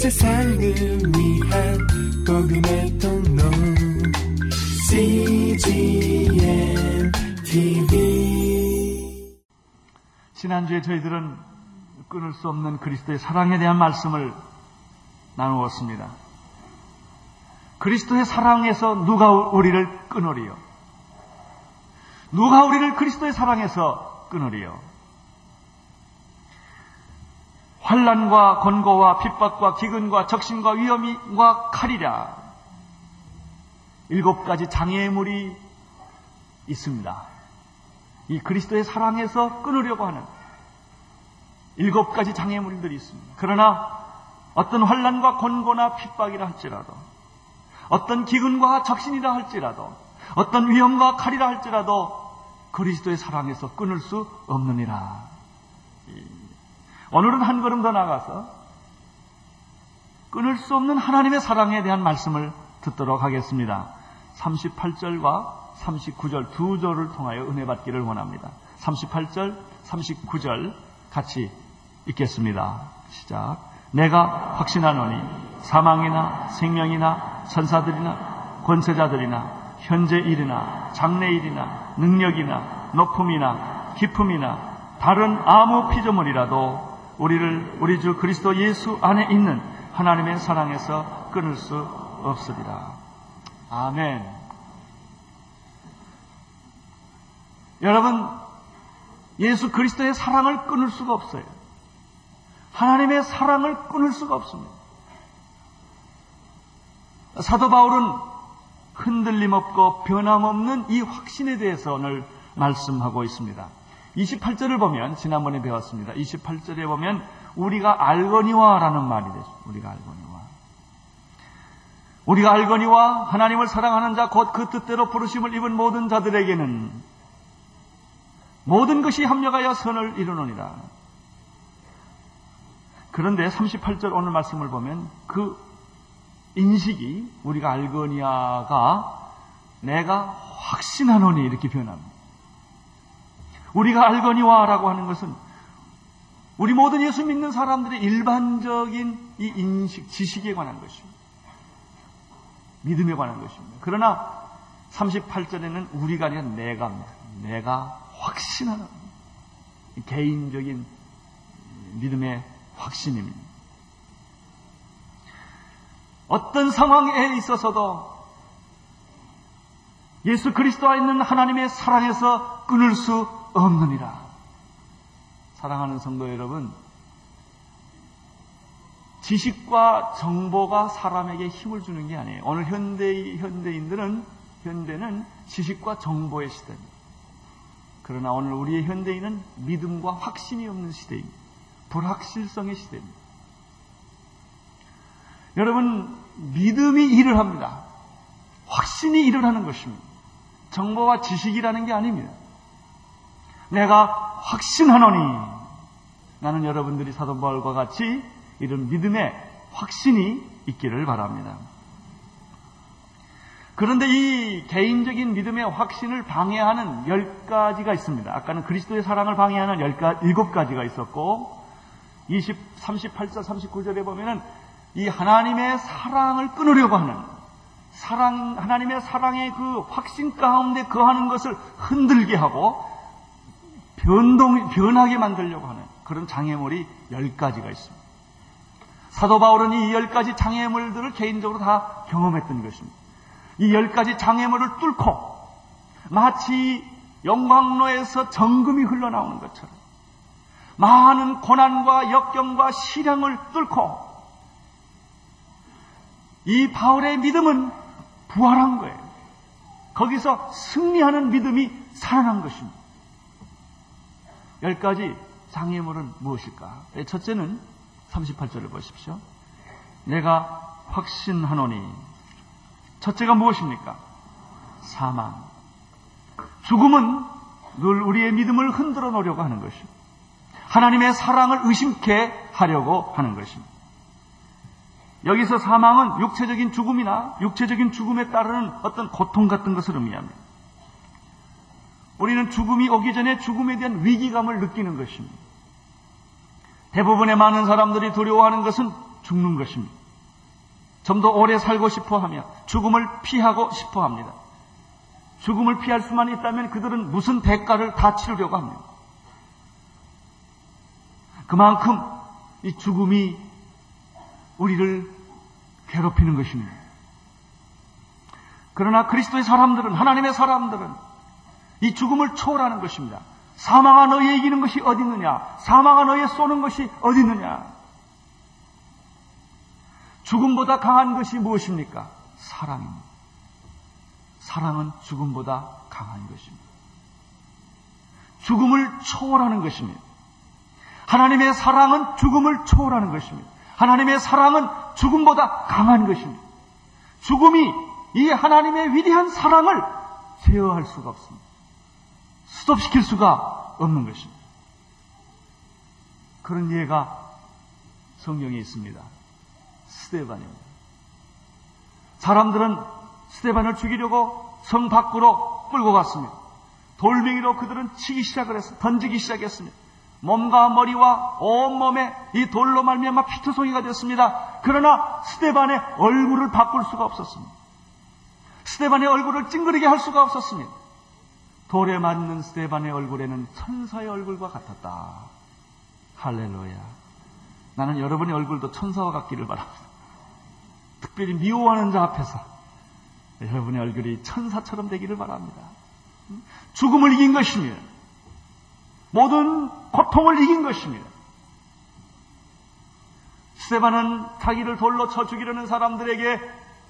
세상을 위한 복음의 통로 CGM TV 지난주에 저희들은 끊을 수 없는 그리스도의 사랑에 대한 말씀을 나누었습니다. 그리스도의 사랑에서 누가 우리를 끊으리요? 누가 우리를 그리스도의 사랑에서 끊으리요? 환란과 권고와 핍박과 기근과 적신과 위험과 칼이라 일곱 가지 장애물이 있습니다. 이 그리스도의 사랑에서 끊으려고 하는 일곱 가지 장애물들이 있습니다. 그러나 어떤 환란과 권고나 핍박이라 할지라도 어떤 기근과 적신이라 할지라도 어떤 위험과 칼이라 할지라도 그리스도의 사랑에서 끊을 수 없느니라. 오늘은 한 걸음 더 나가서 끊을 수 없는 하나님의 사랑에 대한 말씀을 듣도록 하겠습니다. 38절과 39절 두 절을 통하여 은혜 받기를 원합니다. 38절, 39절 같이 읽겠습니다. 시작. 내가 확신하노니 사망이나 생명이나 천사들이나 권세자들이나 현재 일이나 장래 일이나 능력이나 높음이나 기품이나 다른 아무 피조물이라도 우리를 우리 주 그리스도 예수 안에 있는 하나님의 사랑에서 끊을 수 없으리라. 아멘. 여러분, 예수 그리스도의 사랑을 끊을 수가 없어요. 하나님의 사랑을 끊을 수가 없습니다. 사도 바울은 흔들림 없고 변함없는 이 확신에 대해서 오늘 말씀하고 있습니다. 28절을 보면 지난번에 배웠습니다. 28절에 보면 우리가 알거니와라는 말이 되죠. 우리가 알거니와. 우리가 알거니와 하나님을 사랑하는 자 곧 그 뜻대로 부르심을 입은 모든 자들에게는 모든 것이 합력하여 선을 이루느니라. 그런데 38절 오늘 말씀을 보면 그 인식이 우리가 알거니아가 내가 확신하노니 이렇게 표현합니다. 우리가 알거니와 라고 하는 것은 우리 모든 예수 믿는 사람들의 일반적인 이 인식, 지식에 관한 것입니다. 믿음에 관한 것입니다. 그러나 38절에는 우리가 아니라 내가입니다. 내가 확신하는 개인적인 믿음의 확신입니다. 어떤 상황에 있어서도 예수 그리스도 와 있는 하나님의 사랑에서 끊을 수 없느니라. 사랑하는 성도 여러분, 지식과 정보가 사람에게 힘을 주는 게 아니에요. 오늘 현대 현대인들은 현대는 지식과 정보의 시대입니다. 그러나 오늘 우리의 현대인은 믿음과 확신이 없는 시대입니다. 불확실성의 시대입니다. 여러분, 믿음이 일을 합니다. 확신이 일을 하는 것입니다. 정보와 지식이라는 게 아닙니다. 내가 확신하노니 나는 여러분들이 사도 바울과 같이 이런 믿음의 확신이 있기를 바랍니다. 그런데 이 개인적인 믿음의 확신을 방해하는 열 가지가 있습니다. 아까는 그리스도의 사랑을 방해하는 열 가, 일곱 가지가 있었고, 20, 38절, 39절에 보면은 이 하나님의 사랑을 끊으려고 하는 사랑, 하나님의 사랑의 그 확신 가운데 거하는 것을 흔들게 하고 변동, 변하게 만들려고 하는 그런 장애물이 열 가지가 있습니다. 사도 바울은 이열 가지 장애물들을 개인적으로 다 경험했던 것입니다. 이열 가지 장애물을 뚫고 마치 영광로에서 정금이 흘러나오는 것처럼 많은 고난과 역경과 시련을 뚫고 이 바울의 믿음은 부활한 거예요. 거기서 승리하는 믿음이 살아난 것입니다. 열 가지 장애물은 무엇일까? 네, 첫째는 38절을 보십시오. 내가 확신하노니. 첫째가 무엇입니까? 사망. 죽음은 늘 우리의 믿음을 흔들어 놓으려고 하는 것입니다. 하나님의 사랑을 의심케 하려고 하는 것입니다. 여기서 사망은 육체적인 죽음이나 육체적인 죽음에 따르는 어떤 고통 같은 것을 의미합니다. 우리는 죽음이 오기 전에 죽음에 대한 위기감을 느끼는 것입니다. 대부분의 많은 사람들이 두려워하는 것은 죽는 것입니다. 좀 더 오래 살고 싶어 하며 죽음을 피하고 싶어 합니다. 죽음을 피할 수만 있다면 그들은 무슨 대가를 다 치르려고 합니다. 그만큼 이 죽음이 우리를 괴롭히는 것입니다. 그러나 그리스도의 사람들은, 하나님의 사람들은 이 죽음을 초월하는 것입니다. 사망아 너희에 이기는 것이 어디 있느냐? 사망아 너희에 쏘는 것이 어디 있느냐? 죽음보다 강한 것이 무엇입니까? 사랑입니다. 사랑은 죽음보다 강한 것입니다. 죽음을 초월하는 것입니다. 하나님의 사랑은 죽음을 초월하는 것입니다. 하나님의 사랑은 죽음보다 강한 것입니다. 죽음이 이 하나님의 위대한 사랑을 제어할 수가 없습니다. 스톱시킬 수가 없는 것입니다. 그런 예가 성경에 있습니다. 스테반입니다. 사람들은 스테반을 죽이려고 성 밖으로 끌고 갔습니다. 돌멩이로 그들은 치기 시작을 했어 던지기 시작했습니다. 몸과 머리와 온몸에 이 돌로 말미암아 피투성이가 됐습니다. 그러나 스테반의 얼굴을 바꿀 수가 없었습니다. 스테반의 얼굴을 찡그리게 할 수가 없었습니다. 돌에 맞는 스테반의 얼굴에는 천사의 얼굴과 같았다. 할렐루야. 나는 여러분의 얼굴도 천사와 같기를 바랍니다. 특별히 미워하는 자 앞에서 여러분의 얼굴이 천사처럼 되기를 바랍니다. 죽음을 이긴 것입니다. 모든 고통을 이긴 것입니다. 스테반은 자기를 돌로 쳐 죽이려는 사람들에게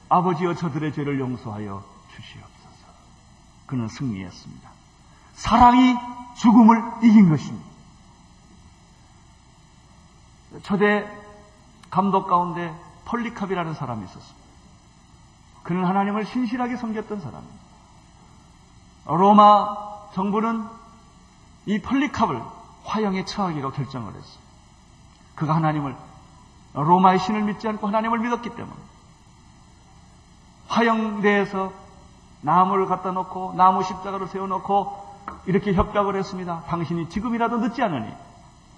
아버지여 저들의 죄를 용서하여 주시옵소서. 그는 승리했습니다. 사랑이 죽음을 이긴 것입니다. 초대 감독 가운데 폴리캅이라는 사람이 있었습니다. 그는 하나님을 신실하게 섬겼던 사람입니다. 로마 정부는 이 폴리캅을 화형에 처하기로 결정을 했어요. 그가 하나님을 로마의 신을 믿지 않고 하나님을 믿었기 때문에 화형대에서 나무를 갖다 놓고 나무 십자가를 세워놓고 이렇게 협박을 했습니다. 당신이 지금이라도 늦지 않으니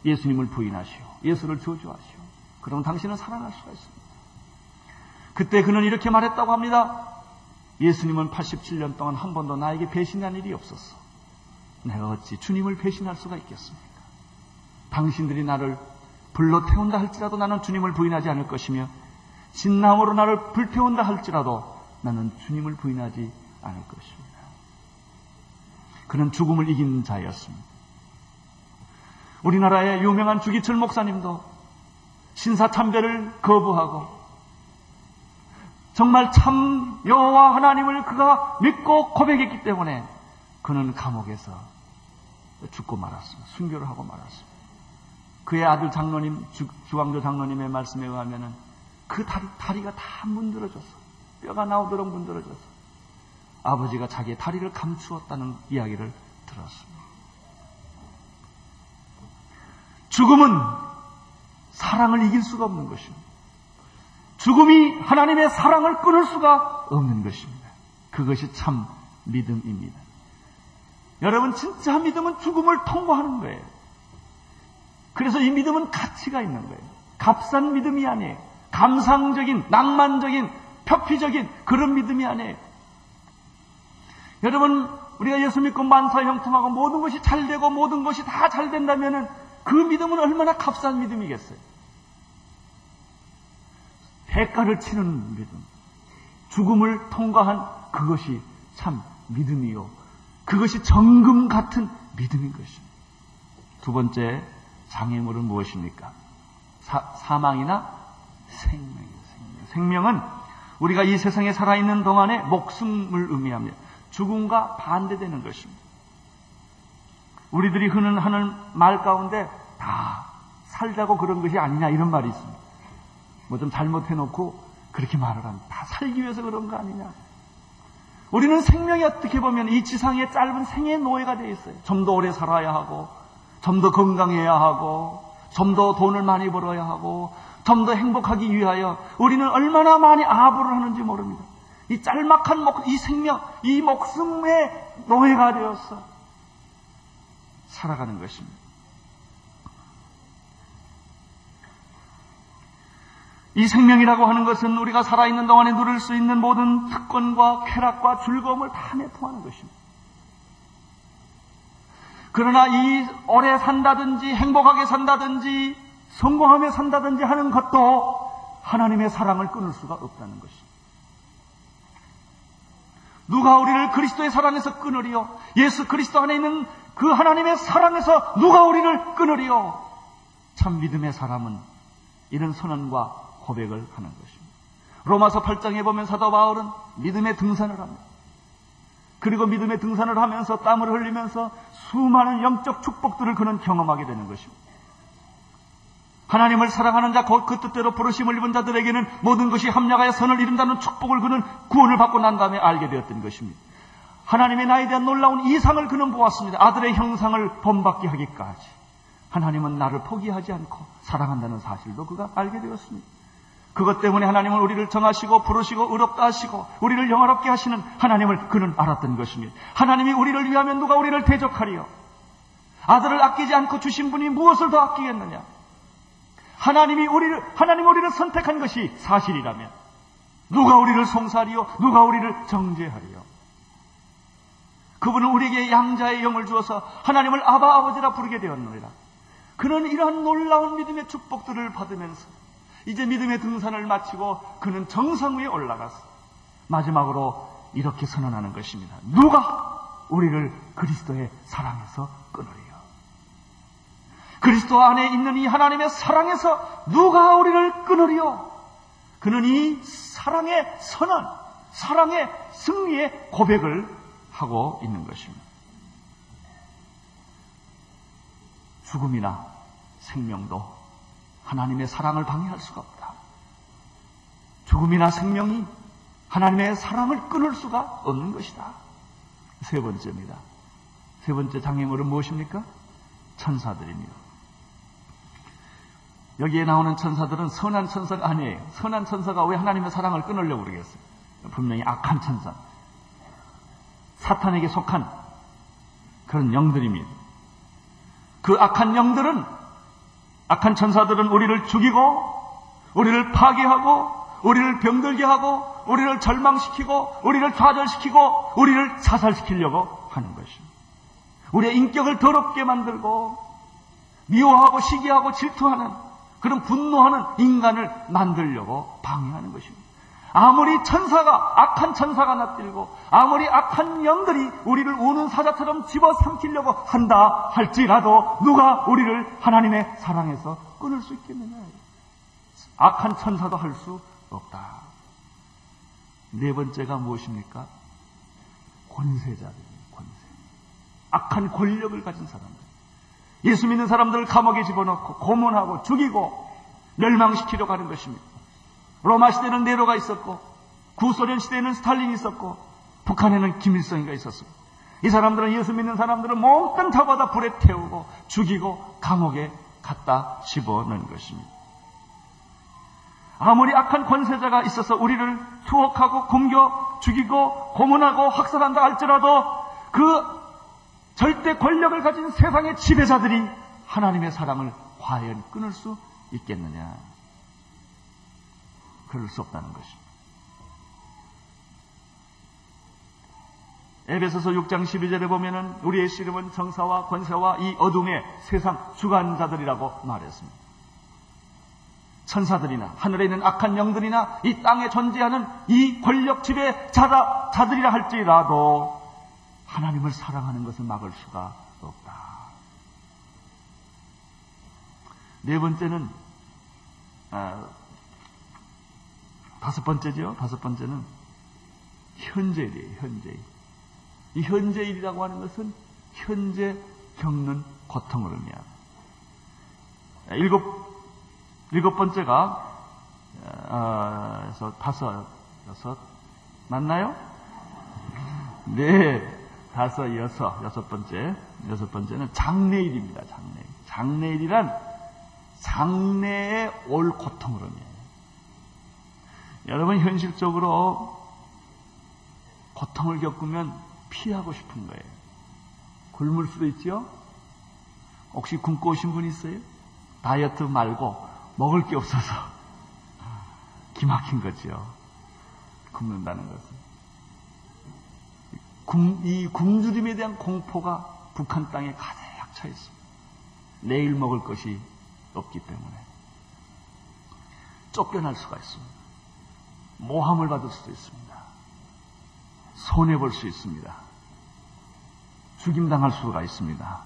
예수님을 부인하시오. 예수를 저주하시오. 그럼 당신은 살아날 수가 있습니다. 그때 그는 이렇게 말했다고 합니다. 예수님은 87년 동안 한 번도 나에게 배신한 일이 없었어. 내가 어찌 주님을 배신할 수가 있겠습니까? 당신들이 나를 불러 태운다 할지라도 나는 주님을 부인하지 않을 것이며 진나무로 나를 불태운다 할지라도 나는 주님을 부인하지 않을 것입니다. 그는 죽음을 이긴 자였습니다. 우리나라의 유명한 주기철 목사님도 신사 참배를 거부하고 정말 참 여호와 하나님을 그가 믿고 고백했기 때문에 그는 감옥에서 죽고 말았습니다. 순교를 하고 말았습니다. 그의 아들 장로님 주, 주광조 장로님의 말씀에 의하면은 그 다리, 다리가 다 문드러졌어. 뼈가 나오도록 문드러졌어. 아버지가 자기의 다리를 감추었다는 이야기를 들었습니다. 죽음은 사랑을 이길 수가 없는 것입니다. 죽음이 하나님의 사랑을 끊을 수가 없는 것입니다. 그것이 참 믿음입니다. 여러분, 진짜 믿음은 죽음을 통과하는 거예요. 그래서 이 믿음은 가치가 있는 거예요. 값싼 믿음이 아니에요. 감상적인, 낭만적인, 표피적인 그런 믿음이 아니에요. 여러분, 우리가 예수 믿고 만사 형통하고 모든 것이 잘 되고 모든 것이 다 잘 된다면 그 믿음은 얼마나 값싼 믿음이겠어요. 대가를 치는 믿음. 죽음을 통과한 그것이 참 믿음이요. 그것이 정금 같은 믿음인 것입니다. 두 번째 장애물은 무엇입니까? 사, 망이나 생명이에요. 생명. 생명은 우리가 이 세상에 살아있는 동안에 목숨을 의미합니다. 죽음과 반대되는 것입니다. 우리들이 흔히 하는 말 가운데 다 살자고 그런 것이 아니냐 이런 말이 있습니다. 뭐 좀 잘못해놓고 그렇게 말을 합니다. 다 살기 위해서 그런 거 아니냐. 우리는 생명이 어떻게 보면 이 지상의 짧은 생의 노예가 되어 있어요. 좀 더 오래 살아야 하고, 좀 더 건강해야 하고, 좀 더 돈을 많이 벌어야 하고, 좀 더 행복하기 위하여 우리는 얼마나 많이 아부를 하는지 모릅니다. 이 짤막한 목, 이 생명, 이 목숨의 노예가 되어서 살아가는 것입니다. 이 생명이라고 하는 것은 우리가 살아있는 동안에 누릴 수 있는 모든 특권과 쾌락과 즐거움을 다 내포하는 것입니다. 그러나 이 오래 산다든지 행복하게 산다든지 성공하며 산다든지 하는 것도 하나님의 사랑을 끊을 수가 없다는 것입니다. 누가 우리를 그리스도의 사랑에서 끊으리요? 예수 그리스도 안에 있는 그 하나님의 사랑에서 누가 우리를 끊으리요? 참 믿음의 사람은 이런 선언과 고백을 하는 것입니다. 로마서 8장에 보면 사도 바울은 믿음의 등산을 합니다. 그리고 믿음의 등산을 하면서 땀을 흘리면서 수많은 영적 축복들을 그는 경험하게 되는 것입니다. 하나님을 사랑하는 자, 그 뜻대로 부르심을 입은 자들에게는 모든 것이 합력하여 선을 이룬다는 축복을 그는 구원을 받고 난 다음에 알게 되었던 것입니다. 하나님의 나에 대한 놀라운 이상을 그는 보았습니다. 아들의 형상을 본받게 하기까지. 하나님은 나를 포기하지 않고 사랑한다는 사실도 그가 알게 되었습니다. 그것 때문에 하나님은 우리를 정하시고 부르시고 의롭다 하시고 우리를 영화롭게 하시는 하나님을 그는 알았던 것입니다. 하나님이 우리를 위하면 누가 우리를 대적하리요? 아들을 아끼지 않고 주신 분이 무엇을 더 아끼겠느냐? 하나님이 우리를 하나님 우리를 선택한 것이 사실이라면 누가 우리를 송사리요? 누가 우리를 정죄하리요? 그분은 우리에게 양자의 영을 주어서 하나님을 아바 아버지라 부르게 되었느니라. 그는 이러한 놀라운 믿음의 축복들을 받으면서 이제 믿음의 등산을 마치고 그는 정상 위에 올라가서 마지막으로 이렇게 선언하는 것입니다. 누가 우리를 그리스도의 사랑에서 끊으리요? 그리스도 안에 있는 이 하나님의 사랑에서 누가 우리를 끊으리요? 그는 이 사랑의 선언, 사랑의 승리의 고백을 하고 있는 것입니다. 죽음이나 생명도 하나님의 사랑을 방해할 수가 없다. 죽음이나 생명이 하나님의 사랑을 끊을 수가 없는 것이다. 세 번째입니다. 세 번째 장애물은 무엇입니까? 천사들입니다. 여기에 나오는 천사들은 선한 천사가 아니에요. 선한 천사가 왜 하나님의 사랑을 끊으려고 그러겠어요? 분명히 악한 천사. 사탄에게 속한 그런 영들입니다. 그 악한 영들은, 악한 천사들은 우리를 죽이고, 우리를 파괴하고, 우리를 병들게 하고, 우리를 절망시키고, 우리를 좌절시키고, 우리를 사살시키려고 하는 것입니다. 우리의 인격을 더럽게 만들고, 미워하고 시기하고 질투하는 그런 분노하는 인간을 만들려고 방해하는 것입니다. 아무리 천사가 악한 천사가 납들고 아무리 악한 영들이 우리를 우는 사자처럼 집어삼키려고 한다 할지라도 누가 우리를 하나님의 사랑에서 끊을 수 있겠느냐? 악한 천사도 할 수 없다. 네 번째가 무엇입니까? 권세자들입니다. 권세. 악한 권력을 가진 사람들. 예수 믿는 사람들을 감옥에 집어넣고 고문하고 죽이고 멸망시키려고 하는 것입니다. 로마 시대는 네로가 있었고 구소련 시대에는 스탈린이 있었고 북한에는 김일성이가 있었습니다. 이 사람들은 예수 믿는 사람들을 몽땅 잡아다 불에 태우고 죽이고 감옥에 갖다 집어넣은 것입니다. 아무리 악한 권세자가 있어서 우리를 투옥하고 굶겨 죽이고 고문하고 학살한다 할지라도 그 절대 권력을 가진 세상의 지배자들이 하나님의 사랑을 과연 끊을 수 있겠느냐? 그럴 수 없다는 것입니다. 에베소서 6장 12절에 보면은 우리의 씨름은 정사와 권세와 이 어둠의 세상 주관자들이라고 말했습니다. 천사들이나 하늘에 있는 악한 영들이나 이 땅에 존재하는 이 권력 지배 자들이라 할지라도 하나님을 사랑하는 것을 막을 수가 없다. 네 번째는 아, 다섯 번째죠. 다섯 번째는 현재일이에요. 현재일. 이 현재일이라고 하는 것은 현재 겪는 고통을 의미합니다. 일곱 일곱 번째가 어, 다섯 여섯 맞나요? 네. 다섯, 여섯, 여섯 번째, 여섯 번째는 장례일입니다. 장례일. 장례일이란 장래에 올 고통을 의미해요. 여러분, 현실적으로 고통을 겪으면 피하고 싶은 거예요. 굶을 수도 있죠? 혹시 굶고 오신 분 있어요? 다이어트 말고 먹을 게 없어서. 기막힌 거지요. 굶는다는 것은. 굶, 이 굶주림에 대한 공포가 북한 땅에 가득 차 있습니다. 내일 먹을 것이 없기 때문에. 쫓겨날 수가 있습니다. 모함을 받을 수도 있습니다. 손해 볼 수 있습니다. 죽임 당할 수가 있습니다.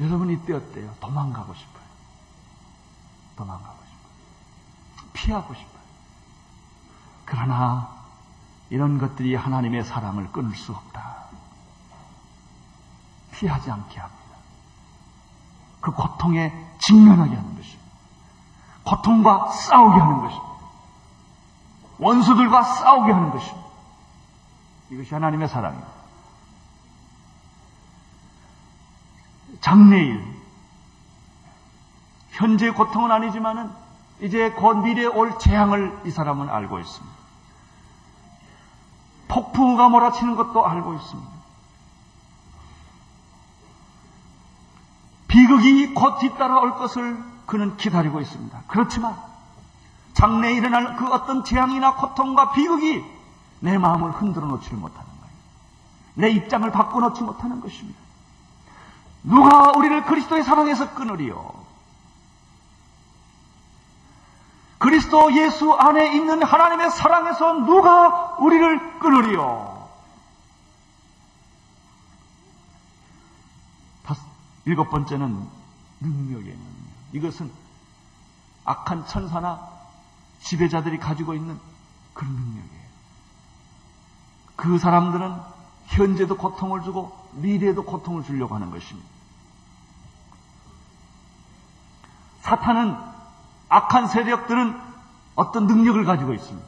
여러분 이때 어때요? 도망가고 싶어요. 도망가고 싶어요. 피하고 싶어요. 그러나 이런 것들이 하나님의 사랑을 끊을 수 없다. 피하지 않게 합니다. 그 고통에 직면하게 하는 것입니다. 고통과 싸우게 하는 것입니다. 원수들과 싸우게 하는 것입니다. 이것이 하나님의 사랑입니다. 장래일, 현재 고통은 아니지만은 이제 곧 미래에 올 재앙을 이 사람은 알고 있습니다. 폭풍우가 몰아치는 것도 알고 있습니다. 비극이 곧 뒤따라 올 것을 그는 기다리고 있습니다. 그렇지만 장래에 일어날 그 어떤 재앙이나 고통과 비극이 내 마음을 흔들어 놓지를 못하는 거예요. 내 입장을 바꿔 놓지 못하는 것입니다. 누가 우리를 그리스도의 사랑에서 끊으리요? 그리스도 예수 안에 있는 하나님의 사랑에서 누가 우리를 끊으리요? 다섯, 일곱 번째는 능력이에요. 이것은 악한 천사나 지배자들이 가지고 있는 그런 능력이에요. 그 사람들은 현재도 고통을 주고 미래에도 고통을 주려고 하는 것입니다. 사탄은 악한 세력들은 어떤 능력을 가지고 있습니다.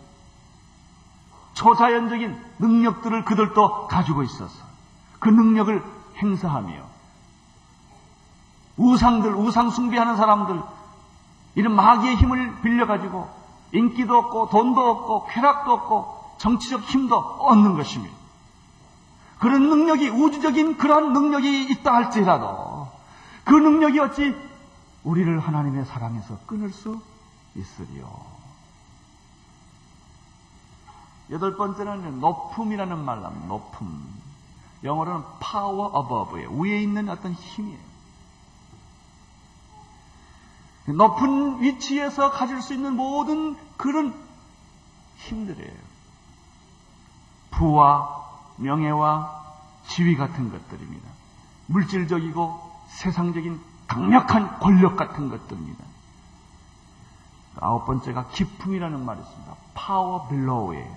초자연적인 능력들을 그들도 가지고 있어서 그 능력을 행사하며 우상들, 우상 숭배하는 사람들, 이런 마귀의 힘을 빌려가지고 인기도 없고 돈도 없고 쾌락도 없고 정치적 힘도 얻는 것입니다. 그런 능력이 우주적인 그런 능력이 있다 할지라도 그 능력이 어찌 우리를 하나님의 사랑에서 끊을 수 있으리요. 여덟 번째는 높음이라는 말 나옵니다. 높음. 영어로는 power above예요. 위에 있는 어떤 힘이에요. 높은 위치에서 가질 수 있는 모든 그런 힘들이에요. 부와 명예와 지위 같은 것들입니다. 물질적이고 세상적인 강력한 권력 같은 것들입니다. 아홉 번째가 기품이라는 말이 있습니다. 파워 빌로우에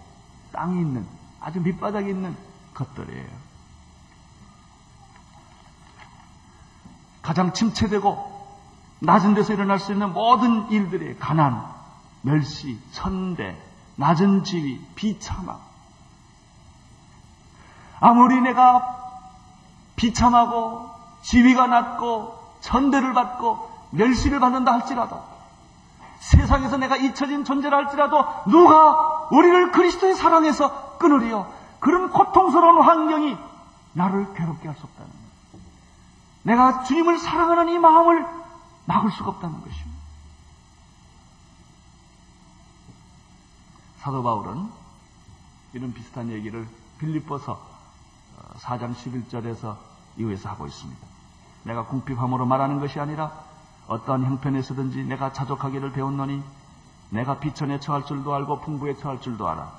땅이 있는 아주 밑바닥에 있는 것들이에요. 가장 침체되고 낮은 데서 일어날 수 있는 모든 일들의 가난, 멸시, 천대, 낮은 지위, 비참함. 아무리 내가 비참하고 지위가 낮고 천대를 받고 멸시를 받는다 할지라도 세상에서 내가 잊혀진 존재라 할지라도 누가 우리를 그리스도의 사랑에서 끊으리요? 그런 고통스러운 환경이 나를 괴롭게 할 수 없다는 거예요. 내가 주님을 사랑하는 이 마음을 막을 수가 없다는 것입니다. 사도 바울은 이런 비슷한 얘기를 빌립보서 4장 어, 11절에서 이후에서 하고 있습니다. 내가 궁핍함으로 말하는 것이 아니라 어떠한 형편에서든지 내가 자족하기를 배웠노니 내가 비천에 처할 줄도 알고 풍부에 처할 줄도 알아.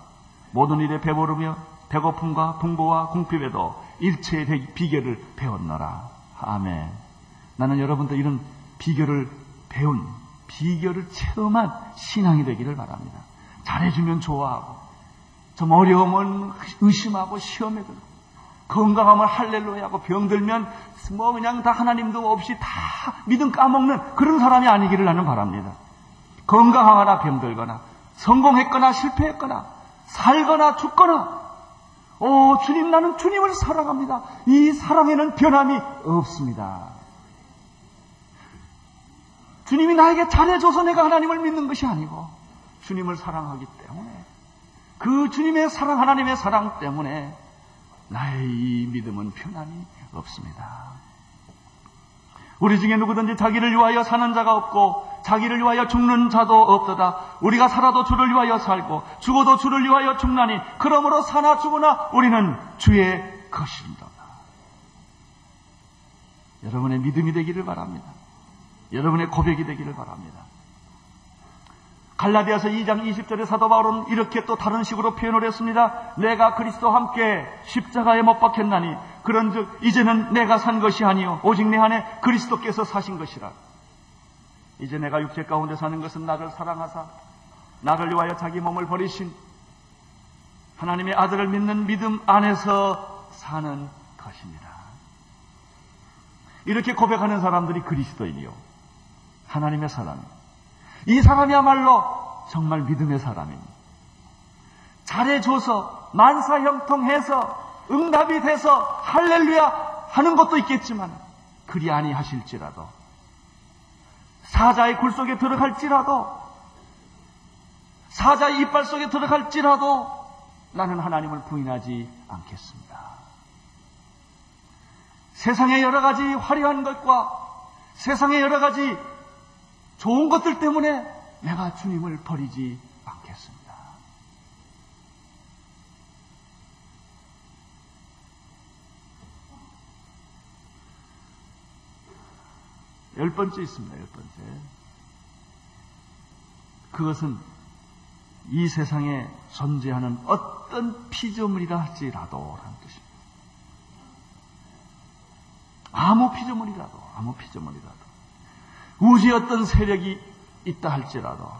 모든 일에 배부르며 배고픔과 풍부와 궁핍에도 일체의 비결을 배웠노라. 아멘. 나는 여러분들 이런 비결을 배운, 비결을 체험한 신앙이 되기를 바랍니다. 잘해주면 좋아하고, 좀 어려우면 의심하고 시험에 들고, 건강하면 할렐루야 하고 병들면 뭐 그냥 다 하나님도 없이 다 믿음 까먹는 그런 사람이 아니기를 나는 바랍니다. 건강하거나 병들거나 성공했거나 실패했거나 살거나 죽거나 오 주님 나는 주님을 사랑합니다. 이 사랑에는 변함이 없습니다. 주님이 나에게 잘해줘서 내가 하나님을 믿는 것이 아니고 주님을 사랑하기 때문에 그 주님의 사랑 하나님의 사랑 때문에 나의 이 믿음은 변함이 없습니다. 우리 중에 누구든지 자기를 위하여 사는 자가 없고 자기를 위하여 죽는 자도 없도다. 우리가 살아도 주를 위하여 살고 죽어도 주를 위하여 죽나니 그러므로 사나 죽으나 우리는 주의 것입니다. 여러분의 믿음이 되기를 바랍니다. 여러분의 고백이 되기를 바랍니다. 갈라디아서 2장 20절에 사도 바울은 이렇게 또 다른 식으로 표현을 했습니다. 내가 그리스도와 함께 십자가에 못 박혔나니 그런즉 이제는 내가 산 것이 아니요 오직 내 안에 그리스도께서 사신 것이라. 이제 내가 육체 가운데 사는 것은 나를 사랑하사 나를 위하여 자기 몸을 버리신 하나님의 아들을 믿는 믿음 안에서 사는 것입니다. 이렇게 고백하는 사람들이 그리스도인이요. 하나님의 사람입니다. 이 사람이야말로 정말 믿음의 사람입니다. 잘해줘서 만사 형통해서 응답이 돼서 할렐루야 하는 것도 있겠지만 그리 아니하실지라도 사자의 굴 속에 들어갈지라도 사자의 이빨 속에 들어갈지라도 나는 하나님을 부인하지 않겠습니다. 세상의 여러 가지 화려한 것과 세상의 여러 가지 좋은 것들 때문에 내가 주님을 버리지 않겠습니다. 열 번째 있습니다. 열 번째. 그것은 이 세상에 존재하는 어떤 피조물이라 할지라도 라는 뜻입니다. 아무 피조물이라도, 아무 피조물이라도. 우주에 어떤 세력이 있다 할지라도,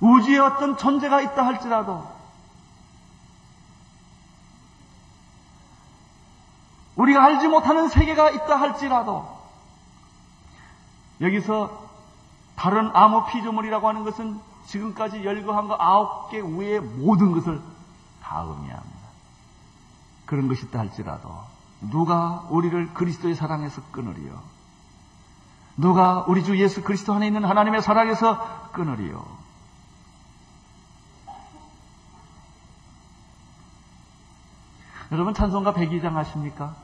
우주에 어떤 존재가 있다 할지라도, 우리가 알지 못하는 세계가 있다 할지라도, 여기서 다른 암호 피조물이라고 하는 것은 지금까지 열거한 거 아홉 개 외의 모든 것을 다 의미합니다. 그런 것이 있다 할지라도, 누가 우리를 그리스도의 사랑에서 끊으리요? 누가 우리 주 예수 그리스도 안에 있는 하나님의 사랑에서 끊으리요. 여러분 찬송가 102장 하십니까?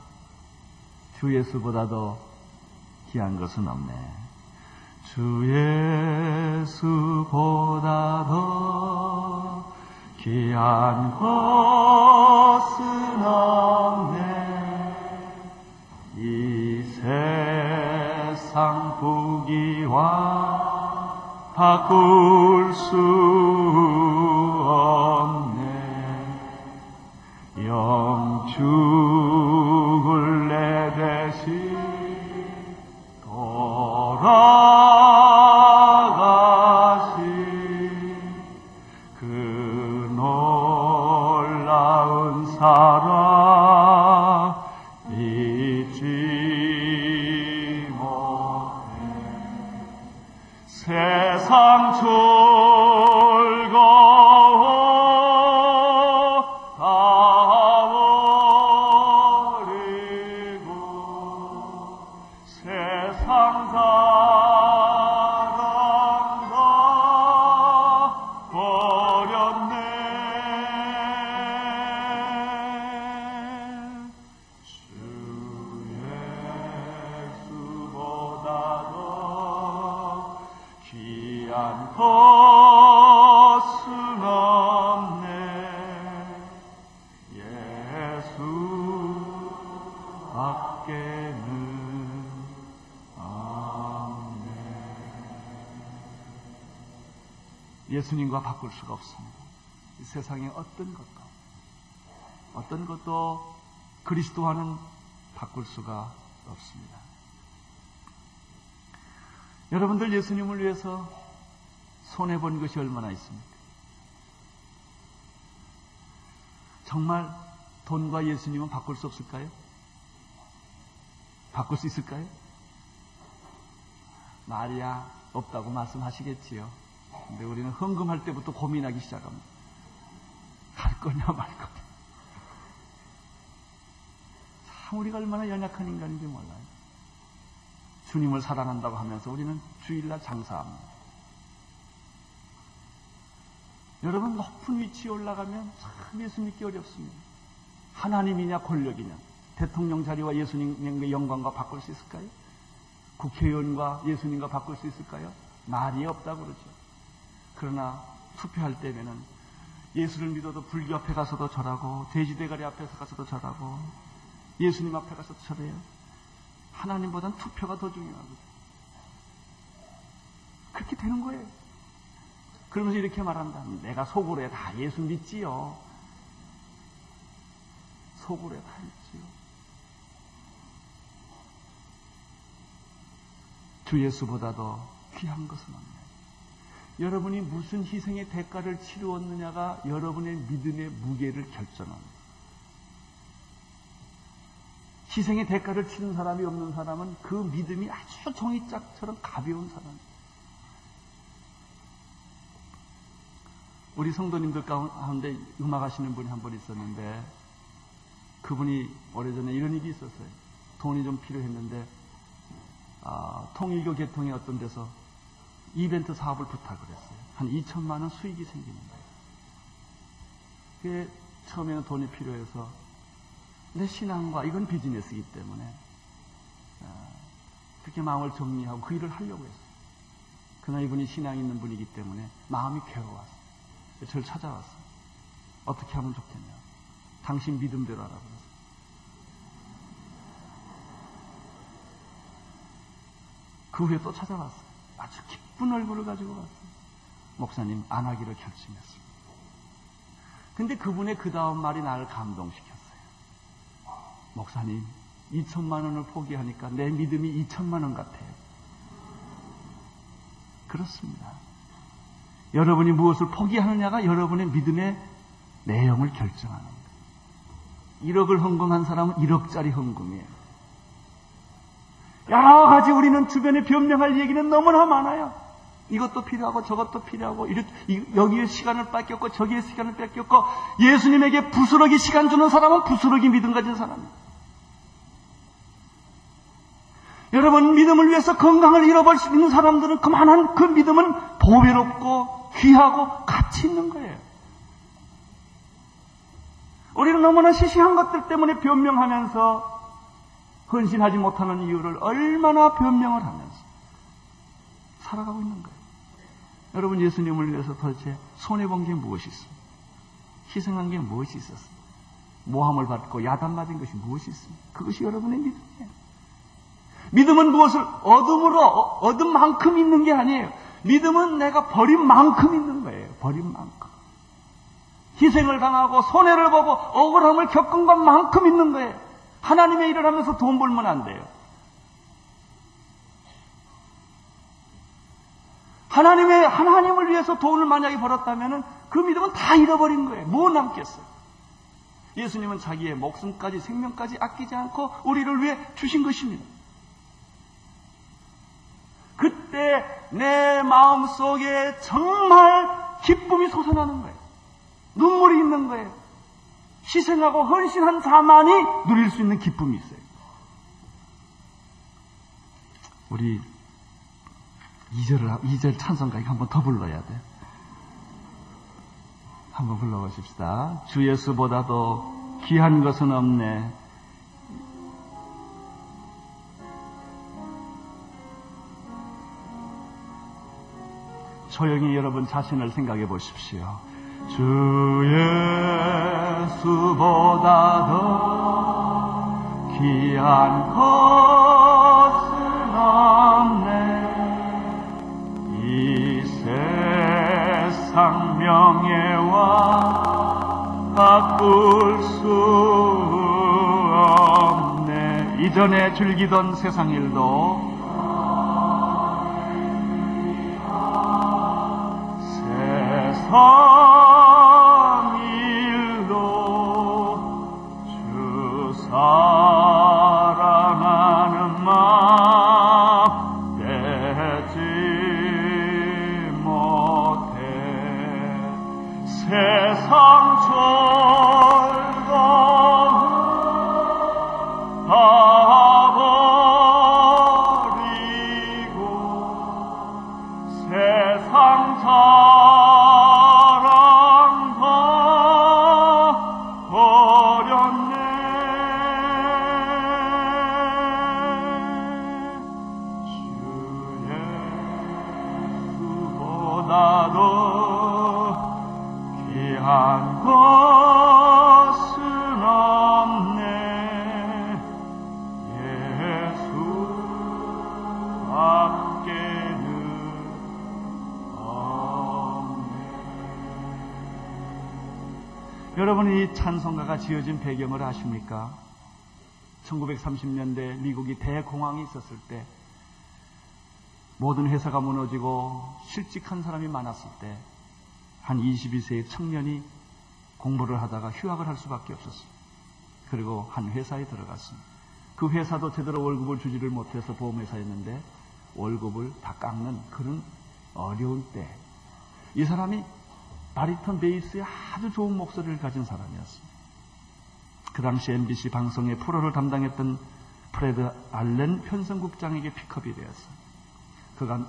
주 예수보다도 귀한 것은 없네. 주 예수보다도 귀한 것은 없네. 이 세. 세상 부귀와 바꿀 수 없네. 영축 예수님과 바꿀 수가 없습니다. 이 세상의 어떤 것도 어떤 것도 그리스도와는 바꿀 수가 없습니다. 여러분들 예수님을 위해서 손해본 것이 얼마나 있습니까? 정말 돈과 예수님은 바꿀 수 없을까요? 바꿀 수 있을까요? 말이야 없다고 말씀하시겠지요. 근데 우리는 헌금할 때부터 고민하기 시작합니다. 갈 거냐 말 거냐. 참 우리가 얼마나 연약한 인간인지 몰라요. 주님을 사랑한다고 하면서 우리는 주일날 장사합니다. 여러분 높은 위치에 올라가면 참 예수 믿기 어렵습니다. 하나님이냐 권력이냐 대통령 자리와 예수님의 영광과 바꿀 수 있을까요? 국회의원과 예수님과 바꿀 수 있을까요? 말이 없다고 그러죠. 그러나 투표할 때면은 예수를 믿어도 불교 앞에 가서도 절하고 돼지대가리 앞에서 가서도 절하고 예수님 앞에 가서도 절해요. 하나님보단 투표가 더 중요하거든요. 그렇게 되는 거예요. 그러면서 이렇게 말한다. 내가 속으로 다 예수 믿지요. 속으로 다 믿지요. 주 예수보다 도 귀한 것은 없네. 여러분이 무슨 희생의 대가를 치루었느냐가 여러분의 믿음의 무게를 결정합니다. 희생의 대가를 치는 사람이 없는 사람은 그 믿음이 아주 종이짝처럼 가벼운 사람입니다. 우리 성도님들 가운데 음악하시는 분이 한 분 있었는데 그분이 오래전에 이런 일이 있었어요. 돈이 좀 필요했는데 아, 통일교 계통의 어떤 데서 이벤트 사업을 부탁을 했어요. 한 2천만 원 수익이 생기는 거예요. 그게 처음에는 돈이 필요해서 내 신앙과 이건 비즈니스이기 때문에 아, 그렇게 마음을 정리하고 그 일을 하려고 했어요. 그러나 이분이 신앙 있는 분이기 때문에 마음이 괴로웠어요. 저를 찾아왔어요. 어떻게 하면 좋겠냐. 당신 믿음대로 하라고 그랬어요. 그 후에 또 찾아왔어요. 아주 기쁜 얼굴을 가지고 왔어요. 목사님, 안 하기로 결심했습니다. 근데 그분의 그 다음 말이 나를 감동시켰어요. 목사님, 2천만 원을 포기하니까 내 믿음이 2천만 원 같아요. 그렇습니다. 여러분이 무엇을 포기하느냐가 여러분의 믿음의 내용을 결정하는 거예요. 1억을 헌금한 사람은 1억짜리 헌금이에요. 여러 가지 우리는 주변에 변명할 얘기는 너무나 많아요. 이것도 필요하고 저것도 필요하고 여기에 시간을 뺏겼고 저기에 시간을 뺏겼고 예수님에게 부스러기 시간 주는 사람은 부스러기 믿음 가진 사람이에요. 여러분 믿음을 위해서 건강을 잃어버릴 수 있는 사람들은 그만한 그 믿음은 보배롭고 귀하고 가치 있는 거예요. 우리는 너무나 시시한 것들 때문에 변명하면서 헌신하지 못하는 이유를 얼마나 변명을 하면서 살아가고 있는 거예요. 여러분 예수님을 위해서 도대체 손해본 게 무엇이 있습니까? 희생한 게 무엇이 있었습니까? 모함을 받고 야단 맞은 것이 무엇이 있습니까? 그것이 여러분의 믿음이에요. 믿음은 무엇을 얻음으로 얻은 만큼 있는 게 아니에요. 믿음은 내가 버린 만큼 있는 거예요. 버린 만큼. 희생을 당하고 손해를 보고 억울함을 겪은 것만큼 있는 거예요. 하나님의 일을 하면서 돈 벌면 안 돼요. 하나님의 하나님을 위해서 돈을 만약에 벌었다면 그 믿음은 다 잃어버린 거예요. 뭐 남겠어요? 예수님은 자기의 목숨까지 생명까지 아끼지 않고 우리를 위해 주신 것입니다. 그때 내 마음 속에 정말 기쁨이 솟아나는 거예요. 눈물이 있는 거예요. 희생하고 헌신한 자만이 누릴 수 있는 기쁨이 있어요. 우리 2절을, 2절 찬송가 이거 한번 더 불러야 돼. 한번 불러보십시다. 주 예수보다도 귀한 것은 없네. 조용히 여러분 자신을 생각해 보십시오. 주예 수보다 더 귀한 것은 없네. 이 세상 명예와 바꿀 수 없네. 이전에 즐기던 세상 일도 찬송가가 지어진 배경을 아십니까? 1930년대 미국이 대공황이 있었을 때 모든 회사가 무너지고 실직한 사람이 많았을 때 한 22세의 청년이 공부를 하다가 휴학을 할 수밖에 없었습니다. 그리고 한 회사에 들어갔습니다. 그 회사도 제대로 월급을 주지를 못해서 보험회사였는데 월급을 다 깎는 그런 어려운 때 이 사람이 바리톤 베이스의 아주 좋은 목소리를 가진 사람이었습니다. 그 당시 MBC 방송의 프로를 담당했던 프레드 알렌 편성국장에게 픽업이 되었어요. 그간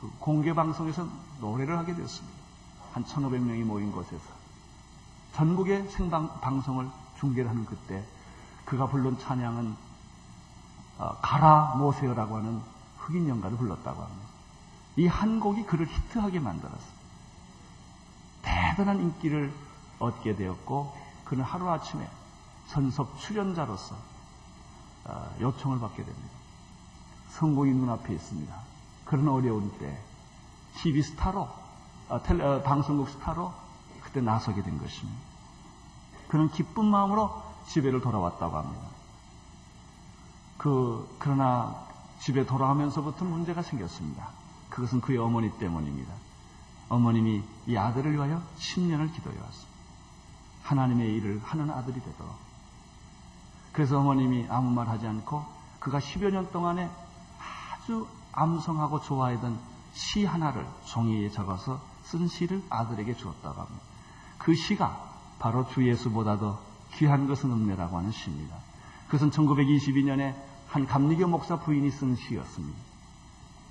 그 공개 방송에서 노래를 하게 됐습니다. 한 1,500명이 모인 곳에서 전국의 생방 방송을 중계를 하는 그때 그가 부른 찬양은 어, 가라 모세어라고 하는 흑인 연가를 불렀다고 합니다. 이 한 곡이 그를 히트하게 만들었어요. 대단한 인기를 얻게 되었고 그는 하루아침에 선석 출연자로서 어, 요청을 받게 됩니다. 성공이 눈앞에 있습니다. 그런 어려운 때 TV 스타로 어, 어, 방송국 스타로 그때 나서게 된 것입니다. 그는 기쁜 마음으로 집에를 돌아왔다고 합니다. 그 그러나 집에 돌아오면서부터 문제가 생겼습니다. 그것은 그의 어머니 때문입니다. 어머님이 이 아들을 위하여 10년을 기도해 왔습니다. 하나님의 일을 하는 아들이 되도록. 그래서 어머님이 아무 말 하지 않고 그가 10여 년 동안에 아주 암송하고 좋아하던 시 하나를 종이에 적어서 쓴 시를 아들에게 주었다고 합니다. 그 시가 바로 주 예수보다도 귀한 것은 없네라고 하는 시입니다. 그것은 1922년에 한 감리교 목사 부인이 쓴 시였습니다.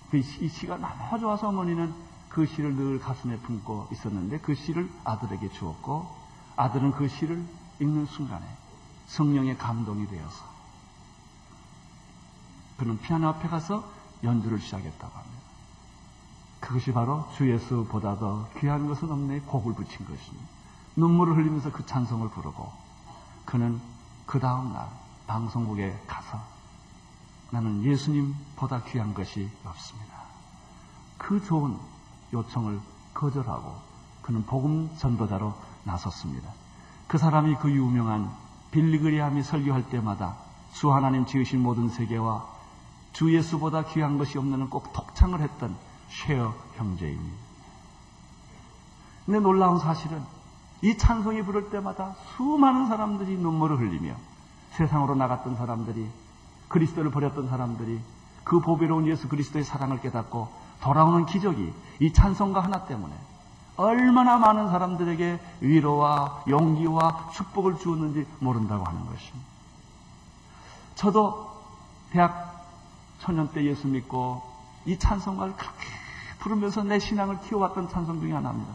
그 이 시가 너무 좋아서 어머니는 그 시를 늘 가슴에 품고 있었는데 그 시를 아들에게 주었고 아들은 그 시를 읽는 순간에 성령의 감동이 되어서 그는 피아노 앞에 가서 연주를 시작했다고 합니다. 그것이 바로 주 예수보다 더 귀한 것은 없네 곡을 붙인 것입니다. 눈물을 흘리면서 그 찬송을 부르고 그는 그 다음 날 방송국에 가서 나는 예수님보다 귀한 것이 없습니다. 그 좋은 요청을 거절하고 그는 복음 전도자로 나섰습니다. 그 사람이 그 유명한 빌리그리함이 설교할 때마다 주 하나님 지으신 모든 세계와 주 예수보다 귀한 것이 없는 꼭 독창을 했던 쉐어 형제입니다. 근데 놀라운 사실은 이 찬송이 부를 때마다 수많은 사람들이 눈물을 흘리며 세상으로 나갔던 사람들이 그리스도를 버렸던 사람들이 그 보배로운 예수 그리스도의 사랑을 깨닫고 돌아오는 기적이 이 찬송가 하나 때문에 얼마나 많은 사람들에게 위로와 용기와 축복을 주었는지 모른다고 하는 것입니다. 저도 대학 초년 때 예수 믿고 이 찬송가를 그렇게 부르면서 내 신앙을 키워왔던 찬송 중에 하나입니다.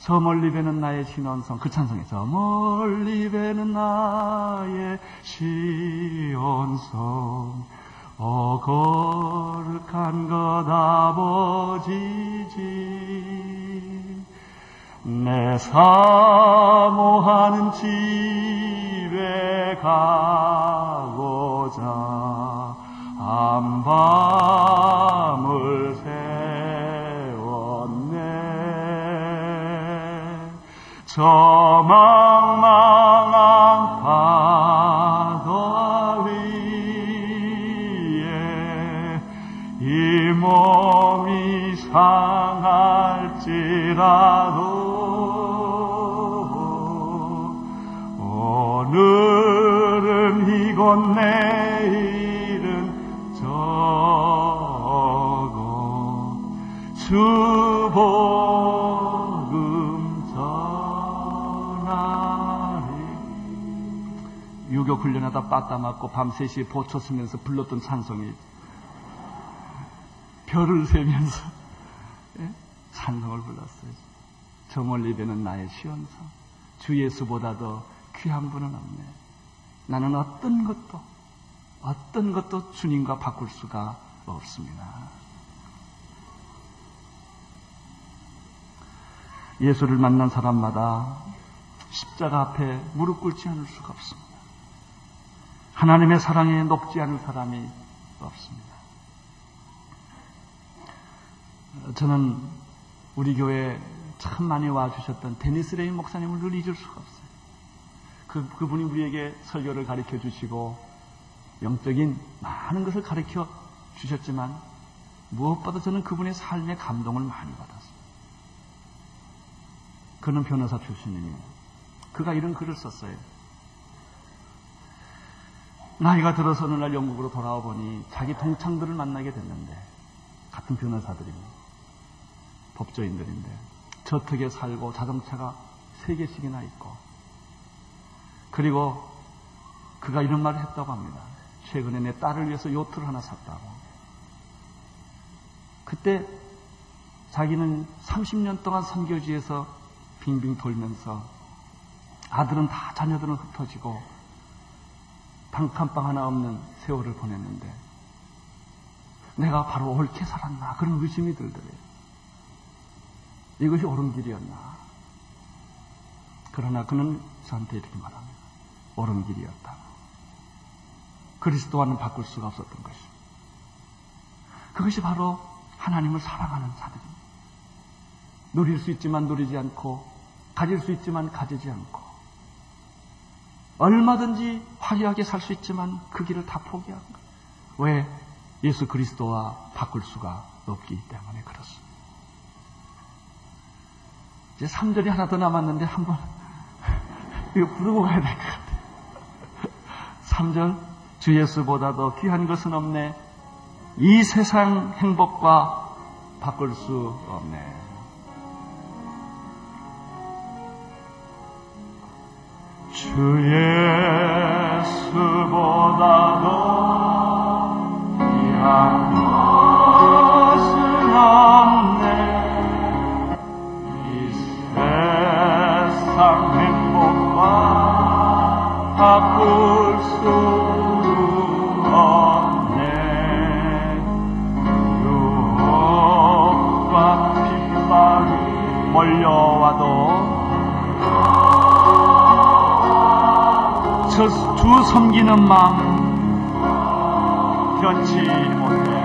저 멀리 배는 나의 신원성 그 찬송에 저 멀리 배는 나의 시온성 어 거룩한 것 아버지지. 내 사모하는 집에 가고자 한밤을 세웠네. 저 망망한 파 몸이 상할지라도 오늘은 이곳 내일은 저곳 주 복음 전하리. 유교 훈련하다 빠따 맞고 밤 3시에 보초 쓰면서 불렀던 찬송이 별을 세면서 예? 찬송을 불렀어요. 저 멀리 배는 나의 시원성. 주 예수보다 더 귀한 분은 없네. 나는 어떤 것도, 어떤 것도 주님과 바꿀 수가 없습니다. 예수를 만난 사람마다 십자가 앞에 무릎 꿇지 않을 수가 없습니다. 하나님의 사랑에 높지 않을 사람이 없습니다. 저는 우리 교회 참 많이 와주셨던 데니스 레인 목사님을 늘 잊을 수가 없어요. 그, 그분이 우리에게 설교를 가르쳐 주시고 영적인 많은 것을 가르쳐 주셨지만 무엇보다 저는 그분의 삶의 감동을 많이 받았어요. 그는 변호사 출신이니 그가 이런 글을 썼어요. 나이가 들어서 어느 날 영국으로 돌아와 보니 자기 동창들을 만나게 됐는데 같은 변호사들입니다. 법조인들인데 저택에 살고 자동차가 세 개씩이나 있고 그리고 그가 이런 말을 했다고 합니다. 최근에 내 딸을 위해서 요트를 하나 샀다고. 그때 자기는 30년 동안 선교지에서 빙빙 돌면서 아들은 다 자녀들은 흩어지고 단칸방 하나 없는 세월을 보냈는데 내가 바로 옳게 살았나 그런 의심이 들더래요. 이것이 옳은 길이었나. 그러나 그는 저한테 이렇게 말합니다. 옳은 길이었다. 그리스도와는 바꿀 수가 없었던 것입니다. 그것이 바로 하나님을 사랑하는 자들입니다. 누릴 수 있지만 누리지 않고 가질 수 있지만 가지지 않고 얼마든지 화려하게 살 수 있지만 그 길을 다 포기한 것. 왜? 예수 그리스도와 바꿀 수가 없기 때문에 그렇습니다. 이제 3절이 하나 더 남았는데 한번 이거 부르고 가야 될 것 같아요. 3절 주 예수보다도 귀한 것은 없네. 이 세상 행복과 바꿀 수 없네. 주 예수보다도 귀한 것 세상 행복과 바꿀 수 없네. 유혹과 핍박이 몰려와도 저주 섬기는 마음 변치 못해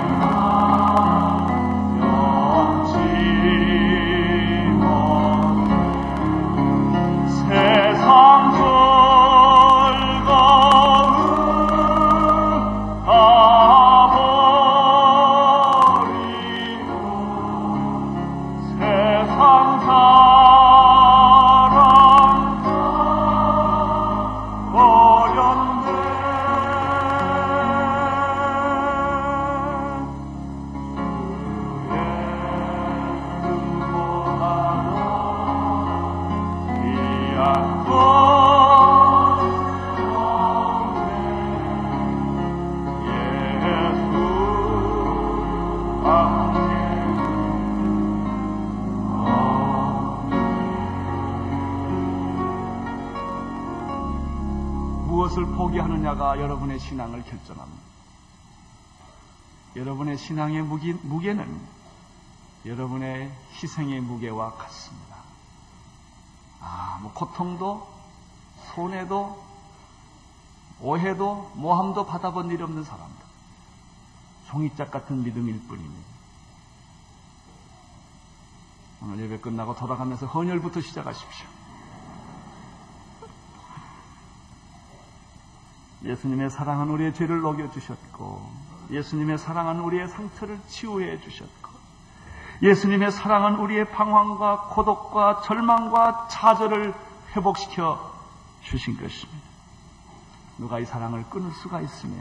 여러분의 신앙의 무기, 무게는 여러분의 희생의 무게와 같습니다. 아, 뭐 고통도, 손해도, 오해도, 모함도 받아본 일 없는 사람들. 종이짝 같은 믿음일 뿐입니다. 오늘 예배 끝나고 돌아가면서 헌혈부터 시작하십시오. 예수님의 사랑은 우리의 죄를 녹여주셨고, 예수님의 사랑은 우리의 상처를 치유해 주셨고, 예수님의 사랑은 우리의 방황과 고독과 절망과 좌절을 회복시켜 주신 것입니다. 누가 이 사랑을 끊을 수가 있으며,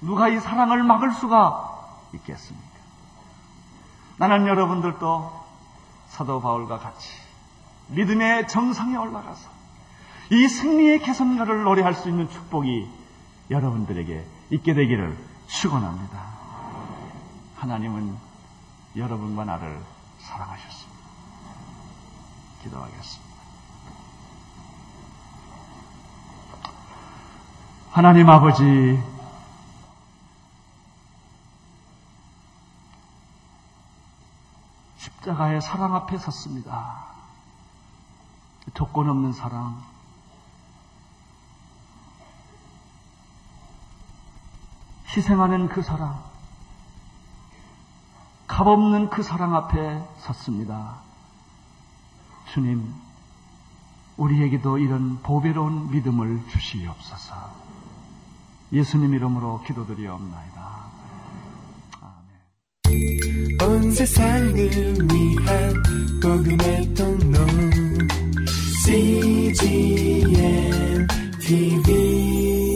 누가 이 사랑을 막을 수가 있겠습니까? 나는 여러분들도 사도 바울과 같이 믿음의 정상에 올라가서 이 승리의 개선가를 노래할 수 있는 축복이 여러분들에게 있게 되기를 축원합니다. 하나님은 여러분과 나를 사랑하셨습니다. 기도하겠습니다. 하나님 아버지, 십자 십자가의 사랑 앞에 섰습니다. 조건 없는 사랑, 희생하는 그 사랑, 값없는 그 사랑 앞에 섰습니다. 주님, 우리에게도 이런 보배로운 믿음을 주시옵소서. 예수님 이름으로 기도드리옵나이다. 온 세상을 위한 복음의 통로 CGM TV